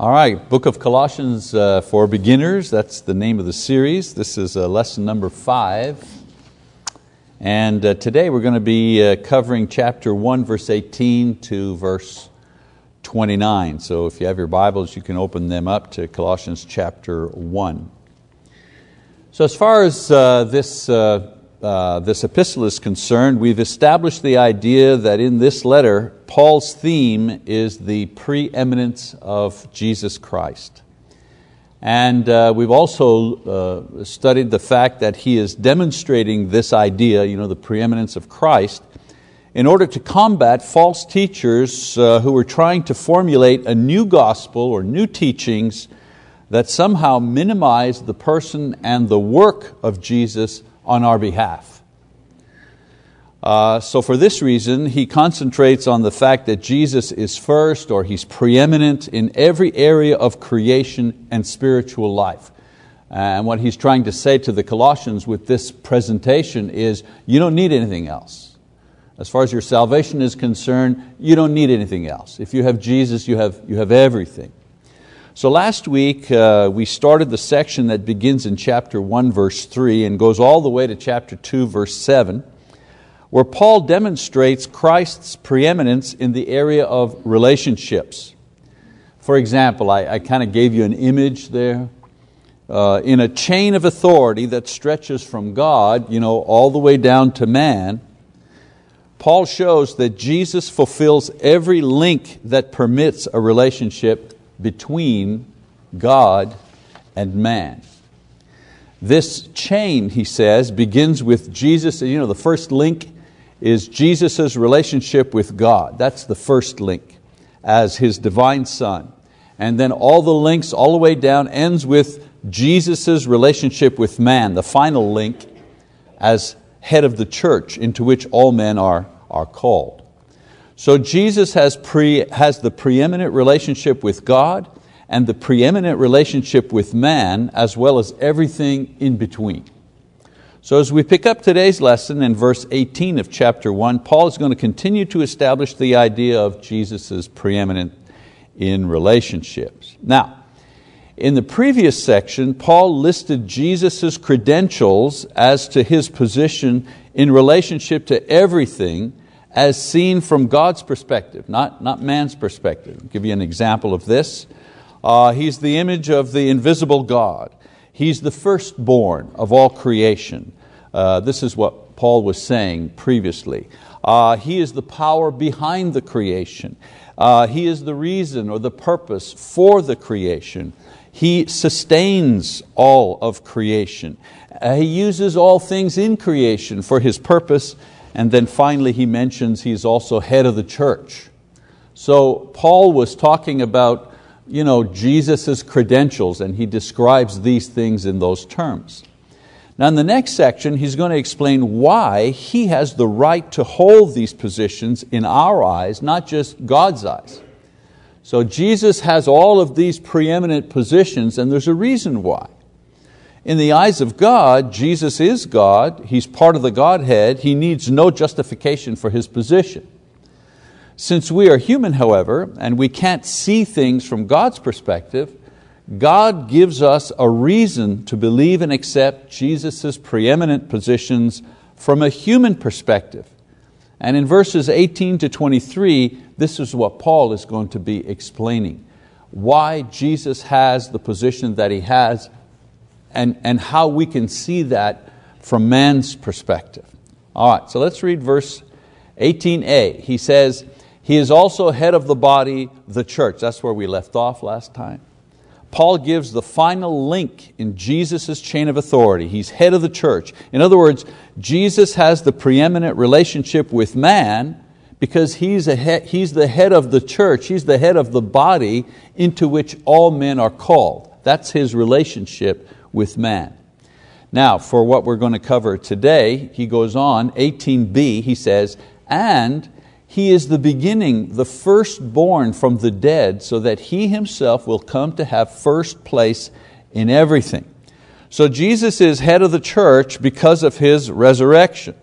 All right, Book of Colossians uh, for beginners, that's the name of the series. This is uh, lesson number five. And uh, today we're going to be uh, covering chapter 1, verse 18 to verse 29. So if you have your Bibles, you can open them up to Colossians chapter 1. So, as far as uh, this, uh, this epistle is concerned, we've established the idea that in this letter, Paul's theme is the preeminence of Jesus Christ. And uh, we've also uh, studied the fact that he is demonstrating this idea, you know, the preeminence of Christ, in order to combat false teachers uh, who were trying to formulate a new gospel or new teachings that somehow minimize the person and the work of Jesus on our behalf. Uh, so for this reason, he concentrates on the fact that Jesus is first or He's preeminent in every area of creation and spiritual life. And what he's trying to say to the Colossians with this presentation is, you don't need anything else. As far as your salvation is concerned, you don't need anything else. If you have Jesus, you have, you have everything. So last week uh, we started the section that begins in chapter 1 verse 3 and goes all the way to chapter 2 verse 7 where Paul demonstrates Christ's preeminence in the area of relationships. For example, I, I kind of gave you an image there. Uh, in a chain of authority that stretches from God you know, all the way down to man, Paul shows that Jesus fulfills every link that permits a relationship between God and man. This chain, he says, begins with Jesus. You know, the first link is Jesus' relationship with God. That's the first link as His divine Son. And then all the links all the way down ends with Jesus' relationship with man, the final link as head of the church into which all men are, are called. So Jesus has, pre, has the preeminent relationship with God and the preeminent relationship with man as well as everything in between. So as we pick up today's lesson in verse 18 of chapter 1, Paul is going to continue to establish the idea of Jesus' preeminent in relationships. Now, in the previous section, Paul listed Jesus' credentials as to his position in relationship to everything as seen from God's perspective, not, not man's perspective. I'll give you an example of this. Uh, he's the image of the invisible God. He's the firstborn of all creation. Uh, this is what Paul was saying previously. Uh, he is the power behind the creation. Uh, he is the reason or the purpose for the creation. He sustains all of creation. Uh, he uses all things in creation for His purpose. And then finally, he mentions he's also head of the church. So, Paul was talking about you know, Jesus' credentials, and he describes these things in those terms. Now, in the next section, he's going to explain why he has the right to hold these positions in our eyes, not just God's eyes. So, Jesus has all of these preeminent positions, and there's a reason why. In the eyes of God, Jesus is God, He's part of the Godhead, He needs no justification for His position. Since we are human, however, and we can't see things from God's perspective, God gives us a reason to believe and accept Jesus' preeminent positions from a human perspective. And in verses 18 to 23, this is what Paul is going to be explaining. Why Jesus has the position that He has and, and how we can see that from man's perspective. All right, so let's read verse 18a. He says, He is also head of the body, the church. That's where we left off last time. Paul gives the final link in Jesus' chain of authority. He's head of the church. In other words, Jesus has the preeminent relationship with man because he's, head, he's the head of the church, he's the head of the body into which all men are called. That's his relationship with man. Now, for what we're going to cover today, he goes on, 18b, he says, and he is the beginning, the firstborn from the dead, so that He Himself will come to have first place in everything. So Jesus is head of the church because of His resurrection.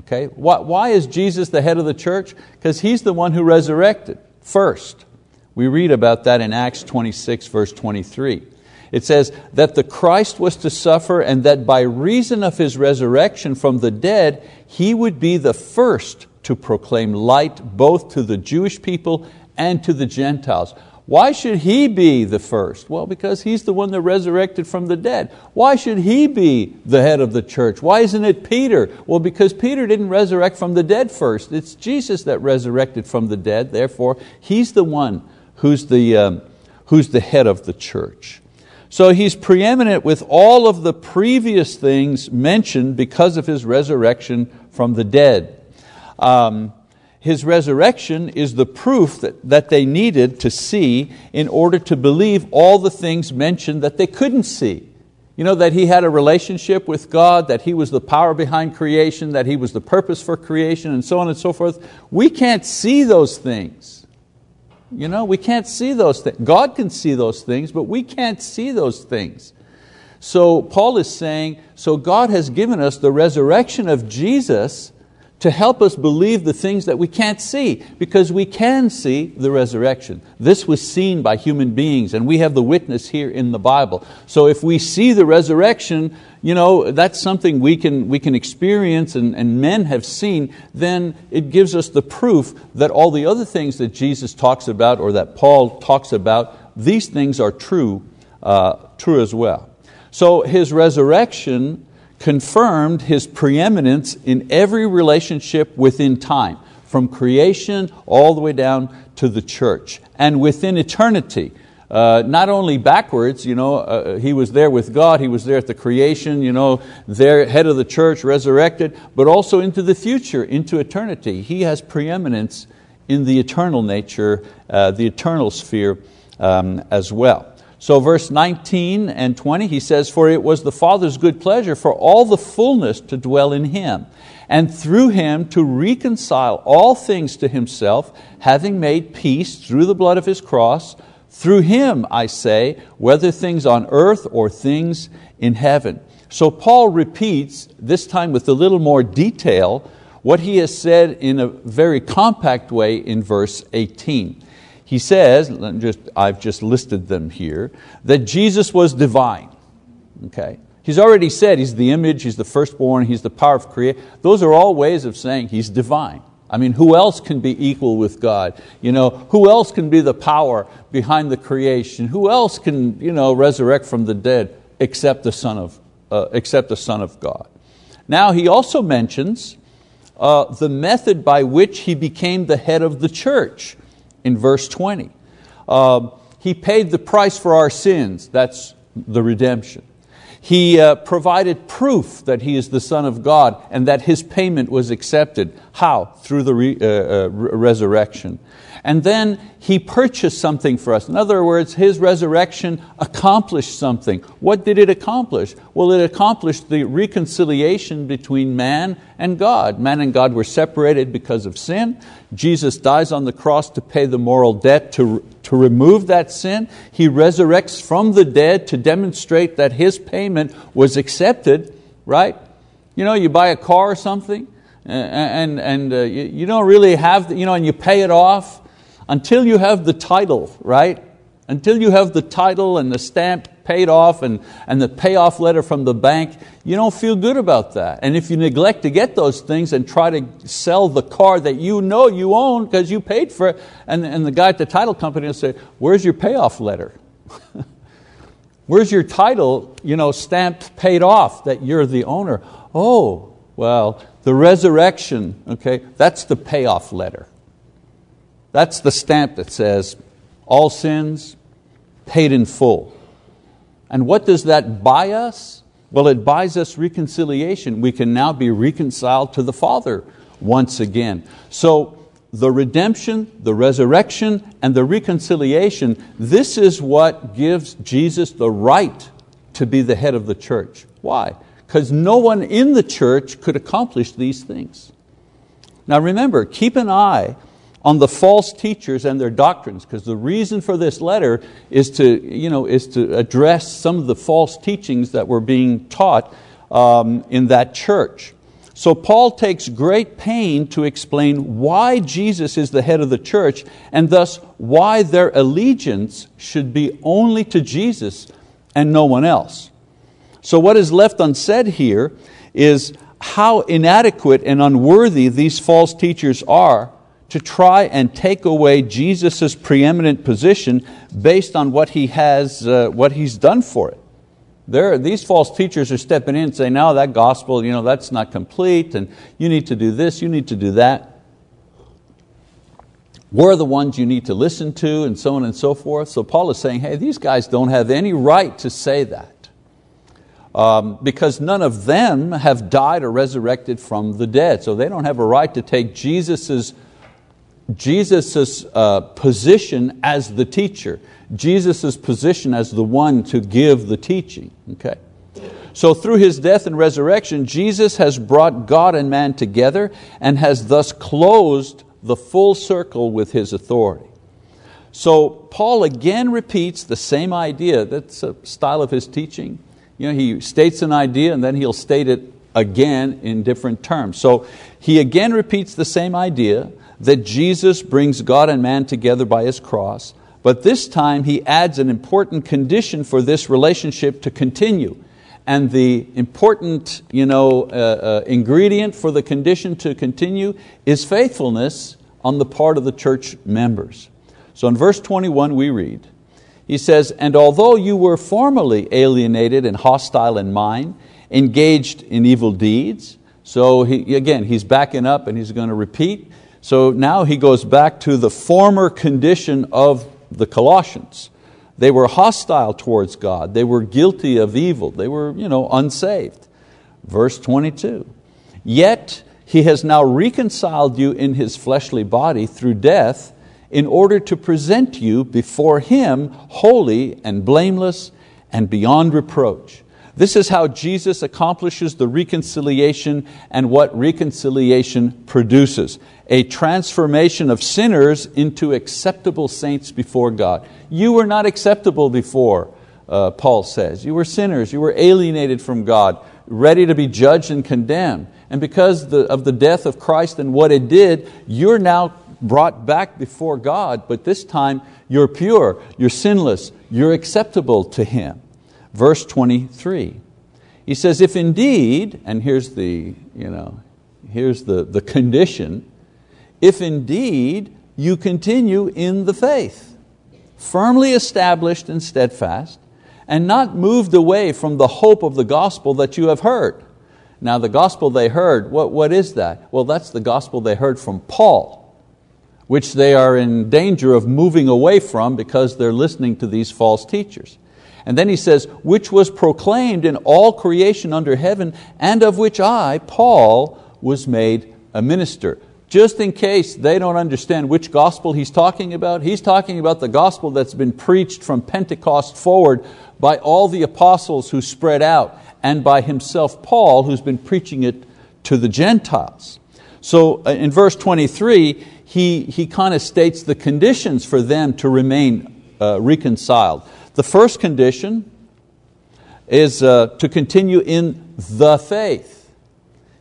Okay? Why is Jesus the head of the church? Because He's the one who resurrected first. We read about that in Acts 26, verse 23. It says that the Christ was to suffer and that by reason of His resurrection from the dead, He would be the first to proclaim light both to the Jewish people and to the Gentiles. Why should He be the first? Well, because He's the one that resurrected from the dead. Why should He be the head of the church? Why isn't it Peter? Well, because Peter didn't resurrect from the dead first. It's Jesus that resurrected from the dead, therefore He's the one who's the, um, who's the head of the church. So He's preeminent with all of the previous things mentioned because of His resurrection from the dead. Um, his resurrection is the proof that, that they needed to see in order to believe all the things mentioned that they couldn't see. You know, that He had a relationship with God, that He was the power behind creation, that He was the purpose for creation, and so on and so forth. We can't see those things. You know, we can't see those things. God can see those things, but we can't see those things. So Paul is saying, so God has given us the resurrection of Jesus to help us believe the things that we can't see, because we can see the resurrection. This was seen by human beings, and we have the witness here in the Bible. So if we see the resurrection, you know, that's something we can, we can experience and, and men have seen, then it gives us the proof that all the other things that Jesus talks about or that Paul talks about, these things are true, uh, true as well. So his resurrection confirmed His preeminence in every relationship within time, from creation all the way down to the church, and within eternity. Uh, not only backwards, you know, uh, he was there with God, he was there at the creation, you know, there, head of the church, resurrected, but also into the future, into eternity. He has preeminence in the eternal nature, uh, the eternal sphere um, as well. So verse 19 and 20, he says, For it was the Father's good pleasure for all the fullness to dwell in Him, and through Him to reconcile all things to Himself, having made peace through the blood of His cross, through Him, I say, whether things on earth or things in heaven. So Paul repeats, this time with a little more detail, what he has said in a very compact way in verse 18 he says, just, I've just listed them here, that Jesus was divine. Okay? He's already said He's the image, He's the firstborn, He's the power of creation. Those are all ways of saying He's divine. I mean, who else can be equal with God? You know, who else can be the power behind the creation? Who else can you know, resurrect from the dead except the Son of, uh, except the Son of God? Now he also mentions uh, the method by which he became the head of the church in verse 20. Uh, he paid the price for our sins, that's the redemption. He uh, provided proof that He is the Son of God and that His payment was accepted. How? Through the re, uh, uh resurrection. And then He purchased something for us. In other words, His resurrection accomplished something. What did it accomplish? Well, it accomplished the reconciliation between man and God. Man and God were separated because of sin. Jesus dies on the cross to pay the moral debt to, to remove that sin. He resurrects from the dead to demonstrate that His payment was accepted, right? You know, you buy a car or something, and, and uh, you don't really have, you know, and you pay it off, until you have the title, right? Until you have the title and the stamp paid off and, and the payoff letter from the bank, you don't feel good about that. And if you neglect to get those things and try to sell the car that you know you own because you paid for it, and, and the guy at the title company will say, Where's your payoff letter? Where's your title you know, stamped paid off that you're the owner? Oh, well, the resurrection, okay, that's the payoff letter. That's the stamp that says, all sins paid in full. And what does that buy us? Well, it buys us reconciliation. We can now be reconciled to the Father once again. So, the redemption, the resurrection, and the reconciliation, this is what gives Jesus the right to be the head of the church. Why? Because no one in the church could accomplish these things. Now remember, keep an eye on the false teachers and their doctrines, because the reason for this letter is to, you know, is to address some of the false teachings that were being taught um, in that church. So Paul takes great pain to explain why Jesus is the head of the church and thus why their allegiance should be only to Jesus and no one else. So what is left unsaid here is how inadequate and unworthy these false teachers are to try and take away Jesus' preeminent position based on what He has, uh, what He's done for it. There, these false teachers are stepping in and saying, no, that gospel, you know, that's not complete, and you need to do this, you need to do that. We're the ones you need to listen to, and so on and so forth. So Paul is saying, hey, these guys don't have any right to say that. Um, because none of them have died or resurrected from the dead. So they don't have a right to take Jesus' Jesus' uh, position as the teacher, Jesus' position as the one to give the teaching. Okay? So through His death and resurrection, Jesus has brought God and man together and has thus closed the full circle with His authority. So Paul again repeats the same idea, that's a style of his teaching. You know, he states an idea and then he'll state it again in different terms. So he again repeats the same idea that Jesus brings God and man together by His cross, but this time He adds an important condition for this relationship to continue. And the important you know, uh, uh, ingredient for the condition to continue is faithfulness on the part of the church members. So in verse 21 we read, he says, And although you were formerly alienated and hostile in mind, engaged in evil deeds, so he, again, he's backing up and he's going to repeat, so now he goes back to the former condition of the Colossians. They were hostile towards God. They were guilty of evil. They were you know, unsaved. Verse 22. Yet he has now reconciled you in his fleshly body through death in order to present you before him holy and blameless and beyond reproach. This is how Jesus accomplishes the reconciliation and what reconciliation produces a transformation of sinners into acceptable saints before God. You were not acceptable before, uh, Paul says. You were sinners, you were alienated from God, ready to be judged and condemned. And because the, of the death of Christ and what it did, you're now brought back before God, but this time you're pure, you're sinless, you're acceptable to Him. Verse 23. He says, if indeed, and here's the, you know, here's the, the condition, if indeed you continue in the faith, firmly established and steadfast, and not moved away from the hope of the gospel that you have heard. Now, the gospel they heard, what, what is that? Well, that's the gospel they heard from Paul, which they are in danger of moving away from because they're listening to these false teachers. And then he says, which was proclaimed in all creation under heaven, and of which I, Paul, was made a minister just in case they don't understand which gospel he's talking about, he's talking about the gospel that's been preached from Pentecost forward by all the apostles who spread out and by himself, Paul, who's been preaching it to the Gentiles. So uh, in verse 23, he, he kind of states the conditions for them to remain uh, reconciled. The first condition is uh, to continue in the faith.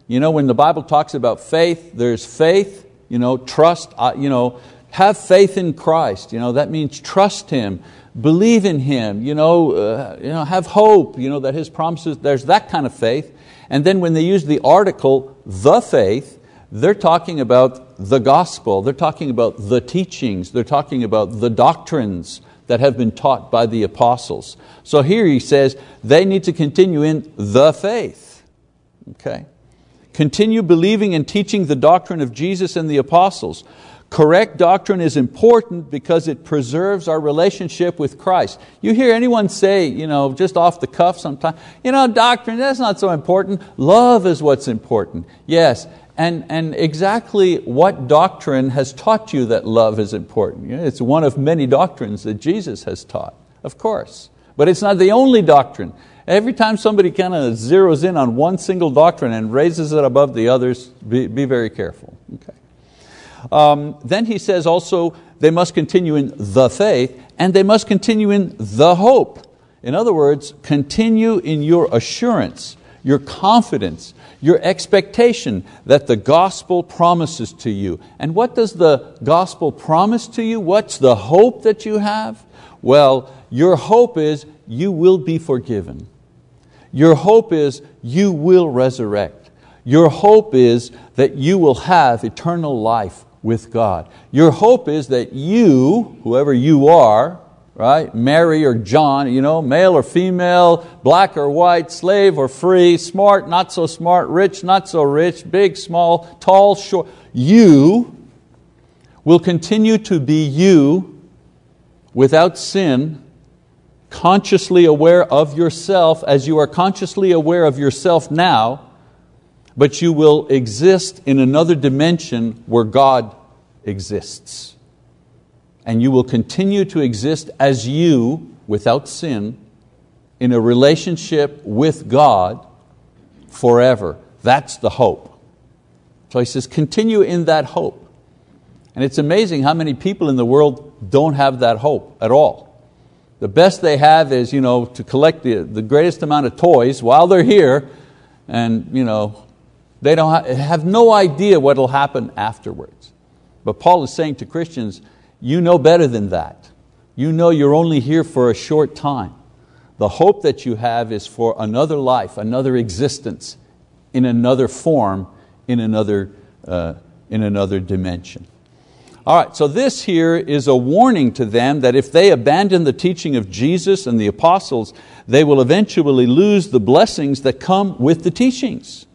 You know, when the Bible talks about faith, there's faith, you know, trust, uh, you know, have faith in Christ. You know, that means trust Him, believe in Him, you know, uh, you know, have hope, you know, that His promises, there's that kind of faith. And then when they use the article, the faith, they're talking about the gospel, they're talking about the teachings, they're talking about the doctrines that have been taught by the apostles. So here he says they need to continue in the faith. Okay? Continue believing and teaching the doctrine of Jesus and the apostles. Correct doctrine is important because it preserves our relationship with Christ. You hear anyone say, you know, just off the cuff sometimes, you know, doctrine, that's not so important. Love is what's important. Yes, and, and exactly what doctrine has taught you that love is important? It's one of many doctrines that Jesus has taught, of course. But it's not the only doctrine. Every time somebody kind of zeroes in on one single doctrine and raises it above the others, be, be very careful. Okay. Um, then he says also they must continue in the faith and they must continue in the hope. In other words, continue in your assurance, your confidence, your expectation that the gospel promises to you. And what does the gospel promise to you? What's the hope that you have? Well, your hope is you will be forgiven. Your hope is you will resurrect. Your hope is that you will have eternal life with God. Your hope is that you, whoever you are, right? Mary or John, you know, male or female, black or white, slave or free, smart, not so smart, rich, not so rich, big, small, tall, short. You will continue to be you without sin, consciously aware of yourself as you are consciously aware of yourself now, but you will exist in another dimension where God exists and you will continue to exist as you, without sin, in a relationship with God forever. That's the hope. So he says, continue in that hope. And it's amazing how many people in the world don't have that hope at all. The best they have is you know, to collect the, the greatest amount of toys while they're here, and you know, they don't have no idea what will happen afterwards. But Paul is saying to Christians, you know better than that. You know you're only here for a short time. The hope that you have is for another life, another existence, in another form, in another, uh, in another dimension. All right, so this here is a warning to them that if they abandon the teaching of Jesus and the apostles, they will eventually lose the blessings that come with the teachings.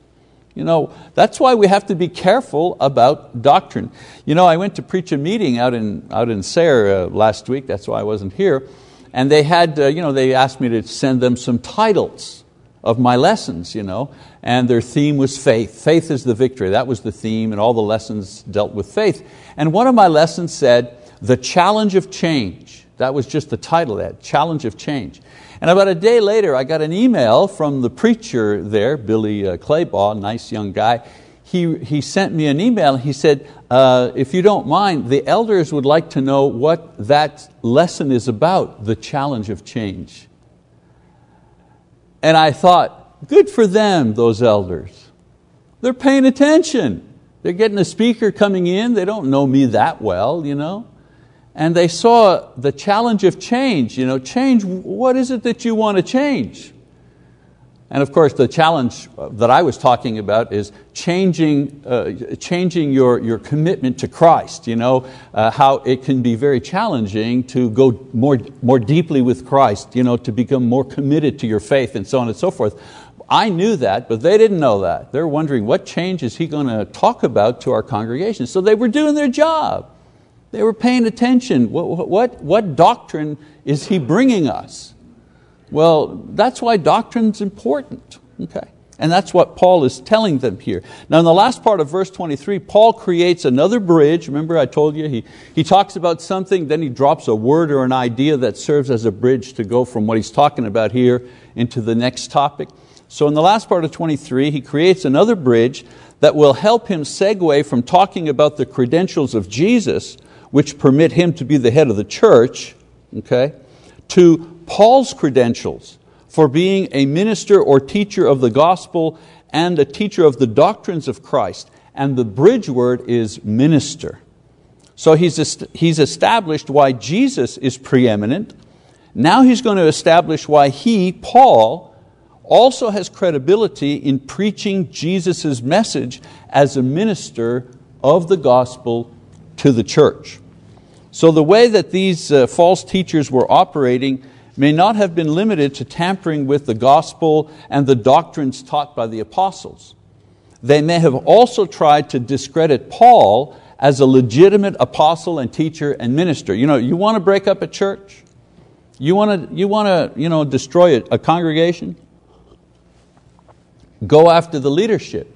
You know, that's why we have to be careful about doctrine. You know, I went to preach a meeting out in, out in Sayre uh, last week, that's why I wasn't here, and they, had, uh, you know, they asked me to send them some titles of my lessons, you know, and their theme was faith. Faith is the victory. That was the theme, and all the lessons dealt with faith. And one of my lessons said, The Challenge of Change. That was just the title, that Challenge of Change. And about a day later, I got an email from the preacher there, Billy uh, Claybaugh, nice young guy. He, he sent me an email. He said, uh, If you don't mind, the elders would like to know what that lesson is about, the challenge of change. And I thought, good for them, those elders. They're paying attention. They're getting a speaker coming in. They don't know me that well, you know and they saw the challenge of change. You know, change, what is it that you want to change? And of course, the challenge that I was talking about is changing, uh, changing your, your commitment to Christ. You know, uh, how it can be very challenging to go more, more deeply with Christ, you know, to become more committed to your faith and so on and so forth. I knew that, but they didn't know that. They're wondering what change is he going to talk about to our congregation. So they were doing their job. They were paying attention. What, what, what doctrine is he bringing us? Well, that's why doctrine's important. Okay. And that's what Paul is telling them here. Now, in the last part of verse 23, Paul creates another bridge. Remember, I told you, he, he talks about something, then he drops a word or an idea that serves as a bridge to go from what he's talking about here into the next topic. So, in the last part of 23, he creates another bridge that will help him segue from talking about the credentials of Jesus which permit him to be the head of the church, okay, to Paul's credentials for being a minister or teacher of the gospel and a teacher of the doctrines of Christ. And the bridge word is minister. So he's, he's established why Jesus is preeminent. Now he's going to establish why he, Paul, also has credibility in preaching Jesus' message as a minister of the gospel to the church. So the way that these uh, false teachers were operating may not have been limited to tampering with the gospel and the doctrines taught by the apostles. They may have also tried to discredit Paul as a legitimate apostle and teacher and minister. You, know, you want to break up a church? You want to, you want to you know, destroy a, a congregation? Go after the leadership.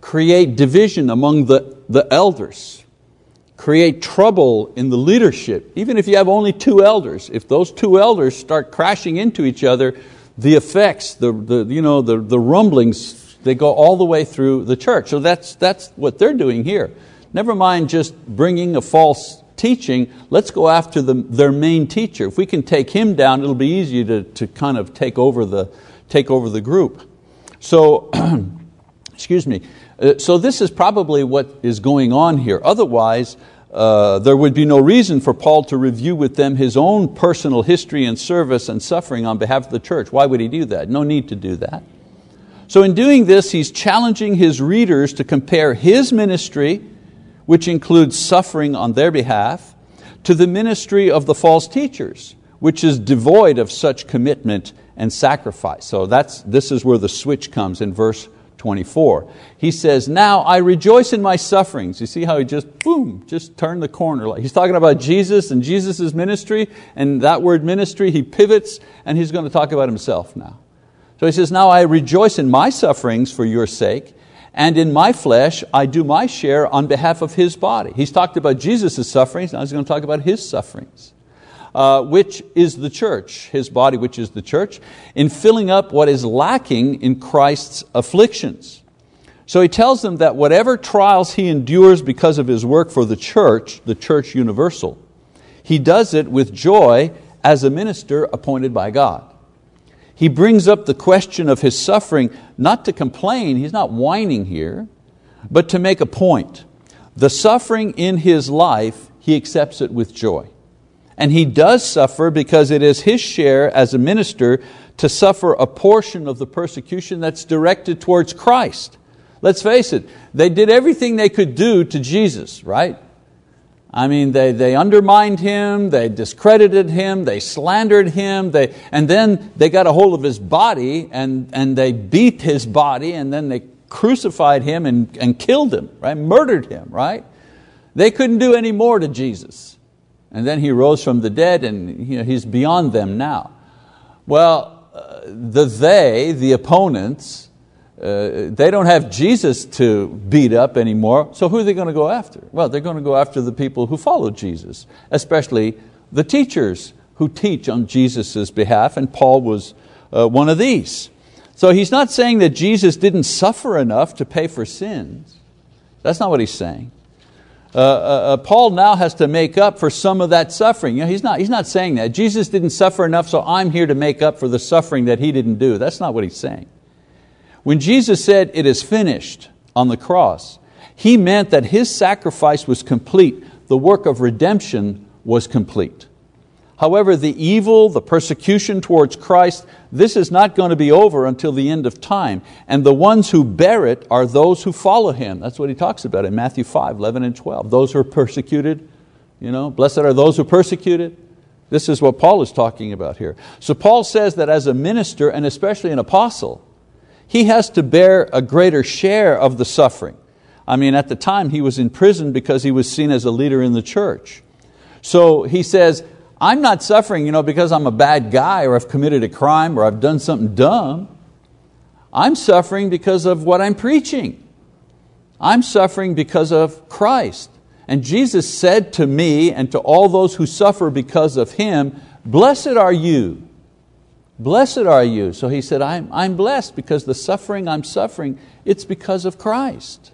Create division among the, the elders create trouble in the leadership, even if you have only two elders, if those two elders start crashing into each other, the effects, the, the, you know, the, the rumblings, they go all the way through the church. So that's, that's what they're doing here. Never mind just bringing a false teaching, let's go after the, their main teacher. If we can take him down, it'll be easy to, to kind of take over the, take over the group. So Excuse me. Uh, so this is probably what is going on here. Otherwise, uh, there would be no reason for Paul to review with them his own personal history and service and suffering on behalf of the church. Why would he do that? No need to do that. So in doing this, he's challenging his readers to compare his ministry, which includes suffering on their behalf, to the ministry of the false teachers, which is devoid of such commitment and sacrifice. So that's, this is where the switch comes in verse 24. He says, Now I rejoice in my sufferings. You see how he just, boom, just turned the corner. He's talking about Jesus and Jesus' ministry, and that word ministry, he pivots, and he's going to talk about himself now. So he says, Now I rejoice in my sufferings for your sake, and in my flesh I do my share on behalf of His body. He's talked about Jesus' sufferings, now he's going to talk about His sufferings. Uh, which is the church, His body, which is the church, in filling up what is lacking in Christ's afflictions. So he tells them that whatever trials he endures because of his work for the church, the church universal, he does it with joy as a minister appointed by God he brings up the question of his suffering not to complain, he's not whining here, but to make a point. The suffering in his life, he accepts it with joy. And he does suffer because it is his share as a minister to suffer a portion of the persecution that's directed towards Christ. Let's face it, they did everything they could do to Jesus, right? I mean, they, they undermined him, they discredited him, they slandered him, they, and then they got a hold of his body and, and they beat his body and then they crucified him and, and killed him, right? murdered him. Right? They couldn't do any more to Jesus. And then he rose from the dead and you know, he's beyond them now. Well, uh, the they, the opponents, uh, they don't have Jesus to beat up anymore, so who are they going to go after? Well, they're going to go after the people who follow Jesus, especially the teachers who teach on Jesus' behalf, and Paul was uh, one of these. So he's not saying that Jesus didn't suffer enough to pay for sins. That's not what he's saying. Uh, uh, uh Paul now has to make up for some of that suffering. You know, he's, not, he's not saying that. Jesus didn't suffer enough, so I'm here to make up for the suffering that he didn't do. That's not what he's saying. When Jesus said, It is finished on the cross, He meant that His sacrifice was complete, the work of redemption was complete. However, the evil, the persecution towards Christ, this is not going to be over until the end of time. And the ones who bear it are those who follow Him. That's what He talks about in Matthew 5, 11 and 12. Those who are persecuted, you know, blessed are those who persecuted. This is what Paul is talking about here. So Paul says that as a minister and especially an apostle, he has to bear a greater share of the suffering. I mean, at the time he was in prison because he was seen as a leader in the church. So he says, I'm not suffering you know, because I'm a bad guy or I've committed a crime or I've done something dumb. I'm suffering because of what I'm preaching. I'm suffering because of Christ. And Jesus said to me and to all those who suffer because of Him, Blessed are you Blessed are you. So he said, I'm, I'm blessed because the suffering I'm suffering, it's because of Christ.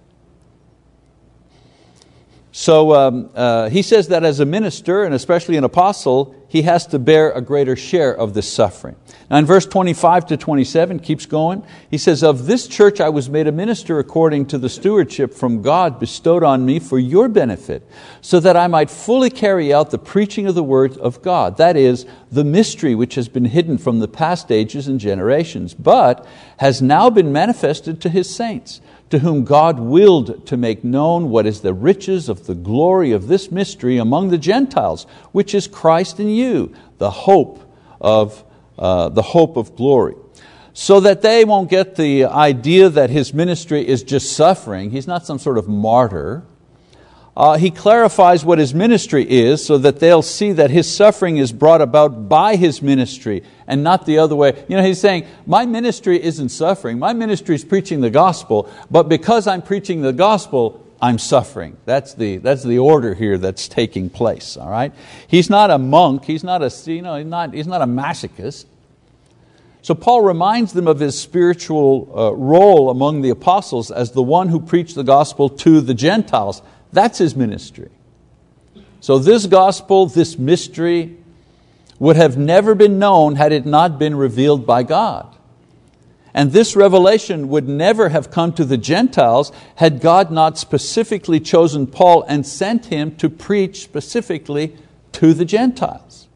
So um, uh, he says that as a minister, and especially an apostle, he has to bear a greater share of this suffering. Now in verse 25 to 27, keeps going, he says, Of this church I was made a minister according to the stewardship from God bestowed on me for your benefit, so that I might fully carry out the preaching of the word of God, that is, the mystery which has been hidden from the past ages and generations, but has now been manifested to His saints to whom God willed to make known what is the riches of the glory of this mystery among the Gentiles, which is Christ in you, the hope of, uh, the hope of glory. So that they won't get the idea that his ministry is just suffering. He's not some sort of martyr uh, he clarifies what his ministry is so that they'll see that his suffering is brought about by his ministry and not the other way. You know, he's saying, My ministry isn't suffering, my ministry is preaching the gospel, but because I'm preaching the gospel, I'm suffering. That's the, that's the order here that's taking place. All right? He's not a monk, he's not a, you know, he's not, he's not a masochist. So Paul reminds them of his spiritual uh, role among the apostles as the one who preached the gospel to the Gentiles. That's his ministry. So this gospel, this mystery, would have never been known had it not been revealed by God. And this revelation would never have come to the Gentiles had God not specifically chosen Paul and sent him to preach specifically to the Gentiles.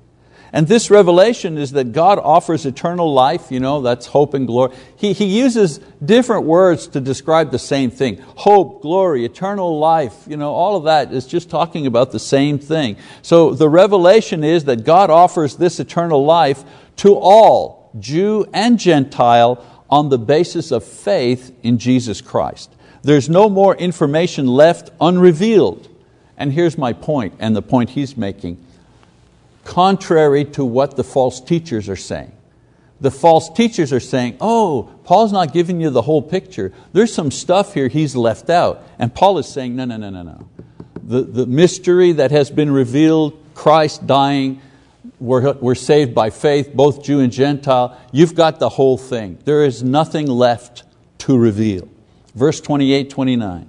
And this revelation is that God offers eternal life, you know, that's hope and glory. He, he uses different words to describe the same thing. Hope, glory, eternal life, you know, all of that is just talking about the same thing. So the revelation is that God offers this eternal life to all, Jew and Gentile, on the basis of faith in Jesus Christ. There's no more information left unrevealed. And here's my point, and the point he's making contrary to what the false teachers are saying. The false teachers are saying, oh, Paul's not giving you the whole picture. There's some stuff here he's left out. And Paul is saying, no, no, no, no, no. The, the mystery that has been revealed, Christ dying, we're, we're saved by faith, both Jew and Gentile. You've got the whole thing. There is nothing left to reveal. Verse 28, 29.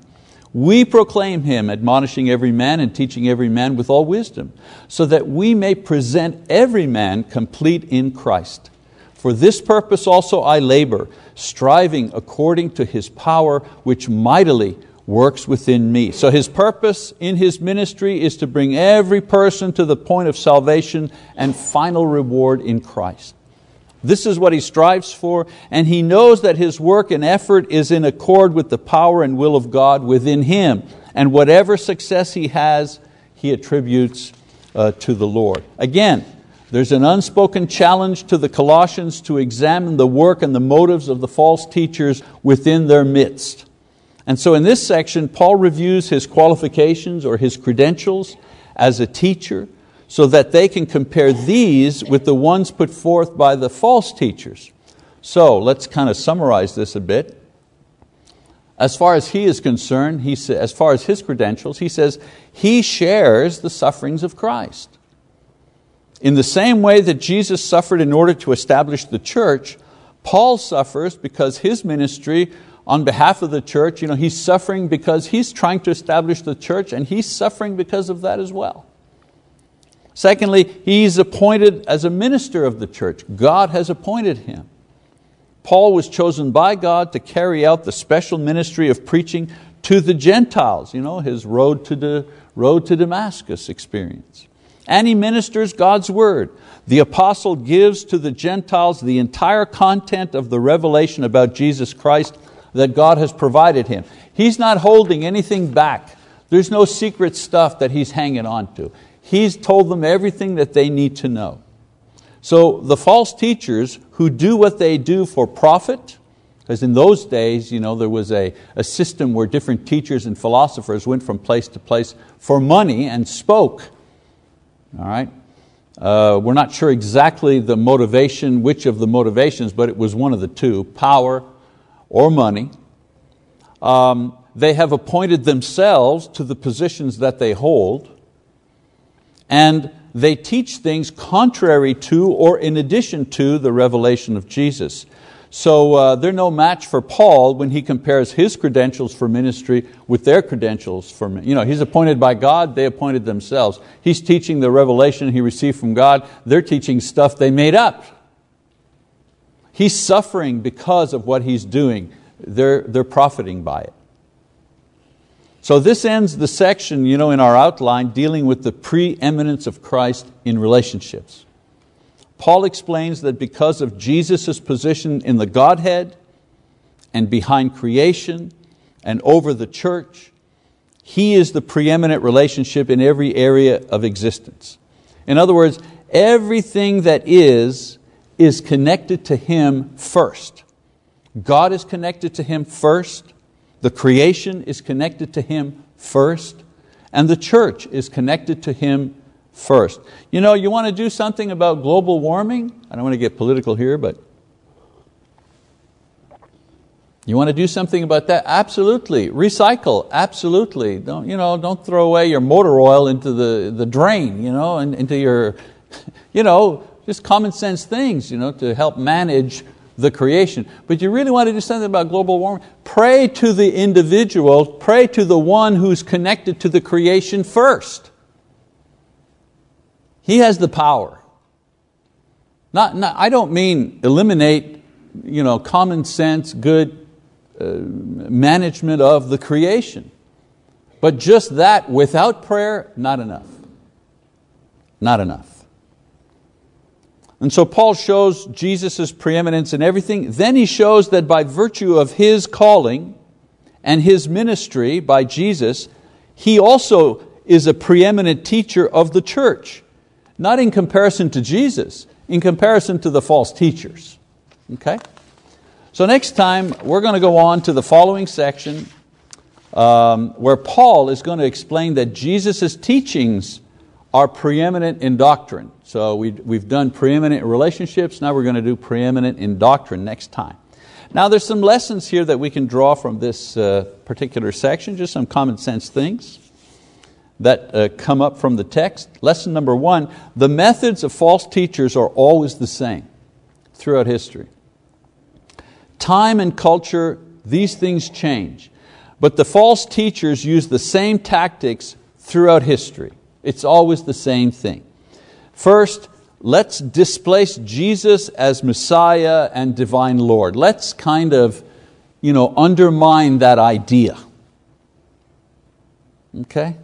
We proclaim Him, admonishing every man and teaching every man with all wisdom, so that we may present every man complete in Christ. For this purpose also I labor, striving according to His power, which mightily works within me. So His purpose in His ministry is to bring every person to the point of salvation and final reward in Christ. This is what he strives for, and he knows that his work and effort is in accord with the power and will of God within him. And whatever success he has, he attributes uh, to the Lord. Again, there's an unspoken challenge to the Colossians to examine the work and the motives of the false teachers within their midst. And so in this section, Paul reviews his qualifications or his credentials as a teacher, so that they can compare these with the ones put forth by the false teachers. So let's kind of summarize this a bit. As far as he is concerned, he sa- as far as his credentials, he says he shares the sufferings of Christ. In the same way that Jesus suffered in order to establish the church, Paul suffers because his ministry on behalf of the church, you know, he's suffering because he's trying to establish the church and he's suffering because of that as well. Secondly, he's appointed as a minister of the church. God has appointed him. Paul was chosen by God to carry out the special ministry of preaching to the Gentiles, you know, his road to, the, road to Damascus experience. And he ministers God's word. The apostle gives to the Gentiles the entire content of the revelation about Jesus Christ that God has provided him. He's not holding anything back. There's no secret stuff that he's hanging on to. He's told them everything that they need to know. So the false teachers who do what they do for profit, because in those days you know, there was a, a system where different teachers and philosophers went from place to place for money and spoke. All right? Uh, we're not sure exactly the motivation, which of the motivations, but it was one of the two, power or money. Um, they have appointed themselves to the positions that they hold and they teach things contrary to or in addition to the revelation of Jesus. So uh, they're no match for Paul when he compares his credentials for ministry with their credentials for you know he's appointed by God, they appointed themselves. He's teaching the revelation he received from God, they're teaching stuff they made up. He's suffering because of what he's doing. They're, they're profiting by it. So this ends the section you know, in our outline dealing with the preeminence of Christ in relationships. Paul explains that because of Jesus' position in the Godhead and behind creation and over the church, He is the preeminent relationship in every area of existence. In other words, everything that is, is connected to Him first. God is connected to Him first. The creation is connected to Him first, and the church is connected to Him first. You know, you want to do something about global warming? I don't want to get political here, but you want to do something about that? Absolutely. Recycle, absolutely. Don't, you know, don't throw away your motor oil into the, the drain, you know, and into your, you know, just common sense things you know, to help manage the creation. But you really want to do something about global warming? Pray to the individual, pray to the one who's connected to the creation first. He has the power. Not, not, I don't mean eliminate you know, common sense, good uh, management of the creation. But just that without prayer, not enough. Not enough. And so Paul shows Jesus' preeminence in everything. Then he shows that by virtue of his calling and his ministry by Jesus, he also is a preeminent teacher of the church. Not in comparison to Jesus, in comparison to the false teachers. Okay? So next time we're going to go on to the following section um, where Paul is going to explain that Jesus' teachings are preeminent in doctrine. So we, we've done preeminent relationships, now we're going to do preeminent in doctrine next time. Now there's some lessons here that we can draw from this uh, particular section, just some common sense things that uh, come up from the text. Lesson number one, the methods of false teachers are always the same throughout history. Time and culture, these things change. But the false teachers use the same tactics throughout history. It's always the same thing. First, let's displace Jesus as Messiah and divine Lord. Let's kind of you know, undermine that idea. Okay?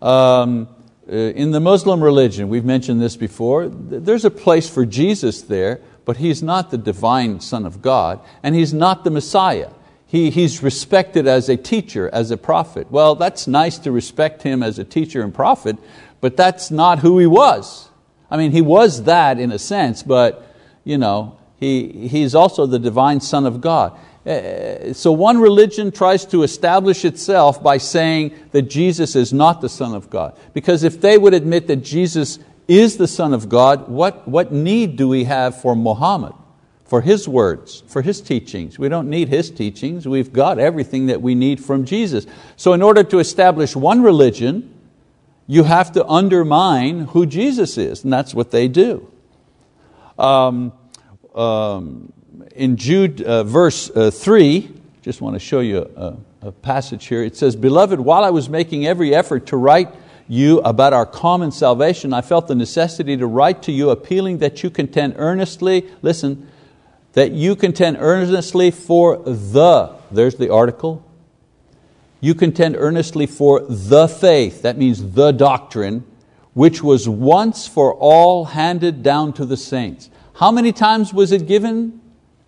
Um, uh, in the Muslim religion, we've mentioned this before, there's a place for Jesus there, but He's not the divine Son of God, and He's not the Messiah. He, he's respected as a teacher, as a prophet. Well, that's nice to respect Him as a teacher and prophet, but that's not who He was. I mean, He was that in a sense, but you know, he, He's also the divine Son of God. Uh, so one religion tries to establish itself by saying that Jesus is not the Son of God. Because if they would admit that Jesus is the Son of God, what, what need do we have for Muhammad? For his words, for his teachings. We don't need his teachings, we've got everything that we need from Jesus. So in order to establish one religion, you have to undermine who Jesus is, and that's what they do. Um, um, in Jude uh, verse uh, 3, just want to show you a, a passage here. It says, Beloved, while I was making every effort to write you about our common salvation, I felt the necessity to write to you appealing that you contend earnestly, listen, that you contend earnestly for the, there's the article, you contend earnestly for the faith, that means the doctrine, which was once for all handed down to the saints. How many times was it given?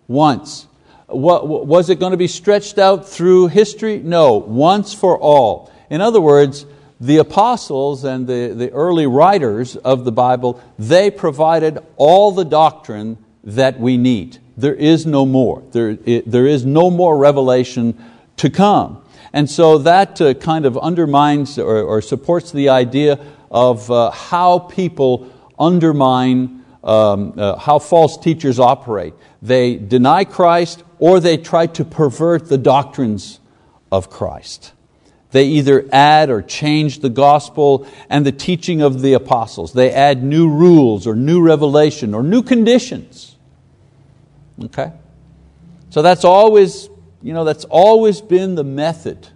Once. Was it going to be stretched out through history? No, once for all. In other words, the apostles and the, the early writers of the Bible, they provided all the doctrine that we need. There is no more. There, it, there is no more revelation to come. And so that uh, kind of undermines or, or, supports the idea of uh, how people undermine, um, uh, how false teachers operate they deny Christ or they try to pervert the doctrines of Christ. They either add or change the gospel and the teaching of the apostles. They add new rules or new revelation or new conditions. Okay? So that's always, you know, that's always been the method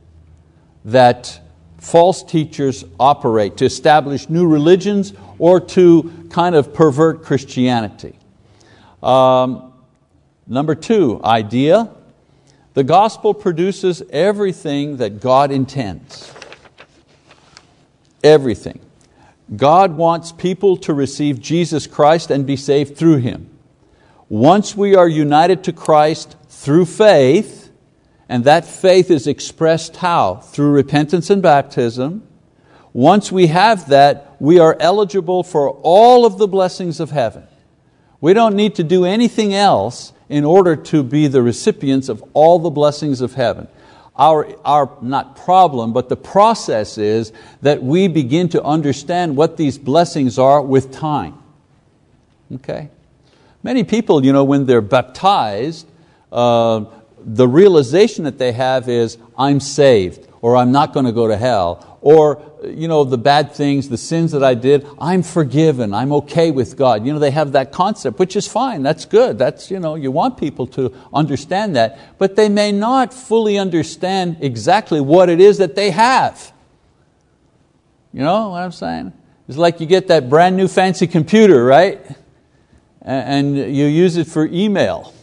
that false teachers operate to establish new religions or to kind of pervert Christianity. Um, Number two, idea. The gospel produces everything that God intends. Everything. God wants people to receive Jesus Christ and be saved through Him. Once we are united to Christ through faith, and that faith is expressed how? Through repentance and baptism. Once we have that, we are eligible for all of the blessings of heaven. We don't need to do anything else in order to be the recipients of all the blessings of heaven. Our, our, not problem, but the process is that we begin to understand what these blessings are with time. Okay? Many people, you know, when they're baptized, uh, the realization that they have is, I'm saved, or I'm not going to go to hell, or you know, the bad things, the sins that I did, I'm forgiven, I'm okay with God. You know, they have that concept, which is fine, that's good. That's, you, know, you want people to understand that, but they may not fully understand exactly what it is that they have. You know what I'm saying? It's like you get that brand new fancy computer, right? And you use it for email.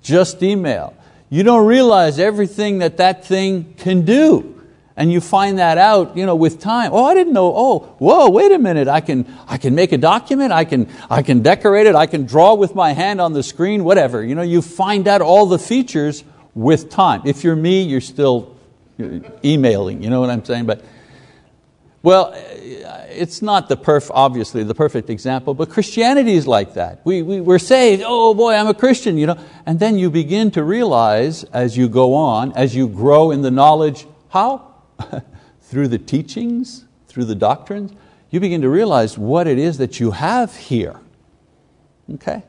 just email. You don't realize everything that that thing can do. And you find that out you know, with time. Oh, I didn't know. Oh, whoa, wait a minute. I can, I can make a document. I can, I can decorate it. I can draw with my hand on the screen, whatever. You, know, you find out all the features with time. If you're me, you're still uh, emailing. You know what I'm saying? But, well, uh, it's not the perf, obviously the perfect example, but Christianity is like that. We, we, we're saved, oh boy, I'm a Christian, you know. and then you begin to realize as you go on, as you grow in the knowledge, how? through the teachings, through the doctrines, you begin to realize what it is that you have here. Okay?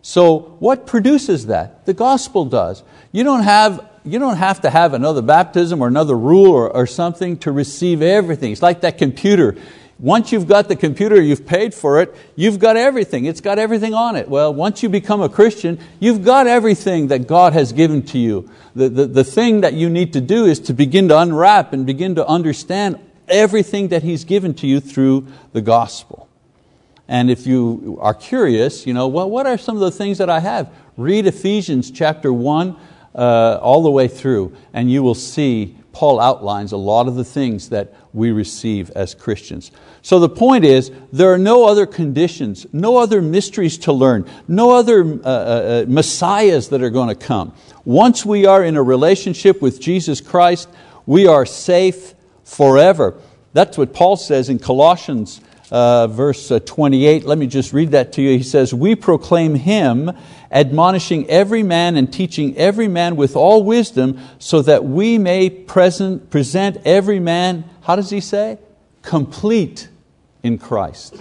So, what produces that? The gospel does. You don't have, you don't have to have another baptism or another rule or, or something to receive everything. It's like that computer. Once you've got the computer, you've paid for it, you've got everything. It's got everything on it. Well, once you become a Christian, you've got everything that God has given to you. The, the, the thing that you need to do is to begin to unwrap and begin to understand everything that He's given to you through the gospel. And if you are curious, you know, well, what are some of the things that I have? Read Ephesians chapter 1 uh, all the way through, and you will see Paul outlines a lot of the things that we receive as Christians. So the point is, there are no other conditions, no other mysteries to learn, no other uh, uh, uh, messiahs that are going to come. Once we are in a relationship with Jesus Christ, we are safe forever. That's what Paul says in Colossians uh, verse uh, 28. Let me just read that to you. He says, We proclaim Him, admonishing every man and teaching every man with all wisdom, so that we may present, present every man, how does he say? Complete in Christ.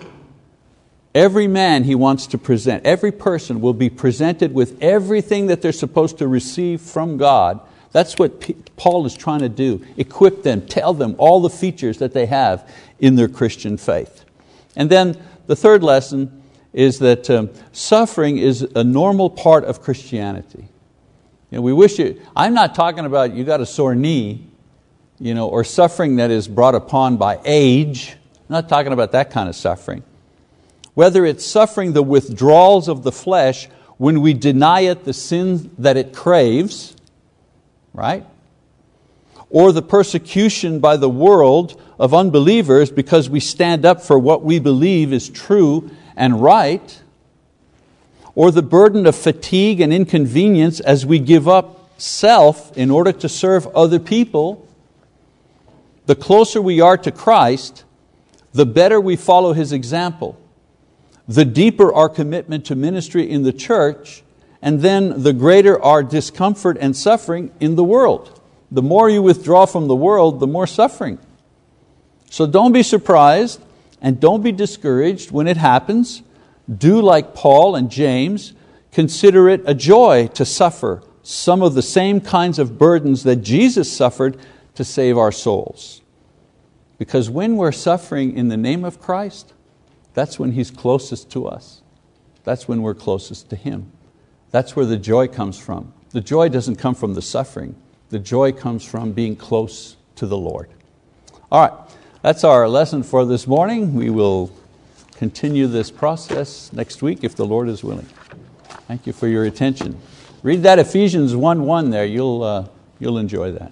Every man he wants to present, every person will be presented with everything that they're supposed to receive from God. That's what Paul is trying to do equip them, tell them all the features that they have in their Christian faith. And then the third lesson is that um, suffering is a normal part of Christianity. You know, we wish you, I'm not talking about you got a sore knee you know, or suffering that is brought upon by age. I'm not talking about that kind of suffering. Whether it's suffering the withdrawals of the flesh when we deny it the sin that it craves, right? Or the persecution by the world of unbelievers because we stand up for what we believe is true and right, or the burden of fatigue and inconvenience as we give up self in order to serve other people, the closer we are to Christ, the better we follow His example, the deeper our commitment to ministry in the church, and then the greater our discomfort and suffering in the world. The more you withdraw from the world, the more suffering. So don't be surprised and don't be discouraged when it happens. Do like Paul and James, consider it a joy to suffer some of the same kinds of burdens that Jesus suffered to save our souls. Because when we're suffering in the name of Christ, that's when He's closest to us. That's when we're closest to Him. That's where the joy comes from. The joy doesn't come from the suffering, the joy comes from being close to the Lord. All right, that's our lesson for this morning. We will continue this process next week if the Lord is willing. Thank you for your attention. Read that Ephesians 1 1 there, you'll, uh, you'll enjoy that.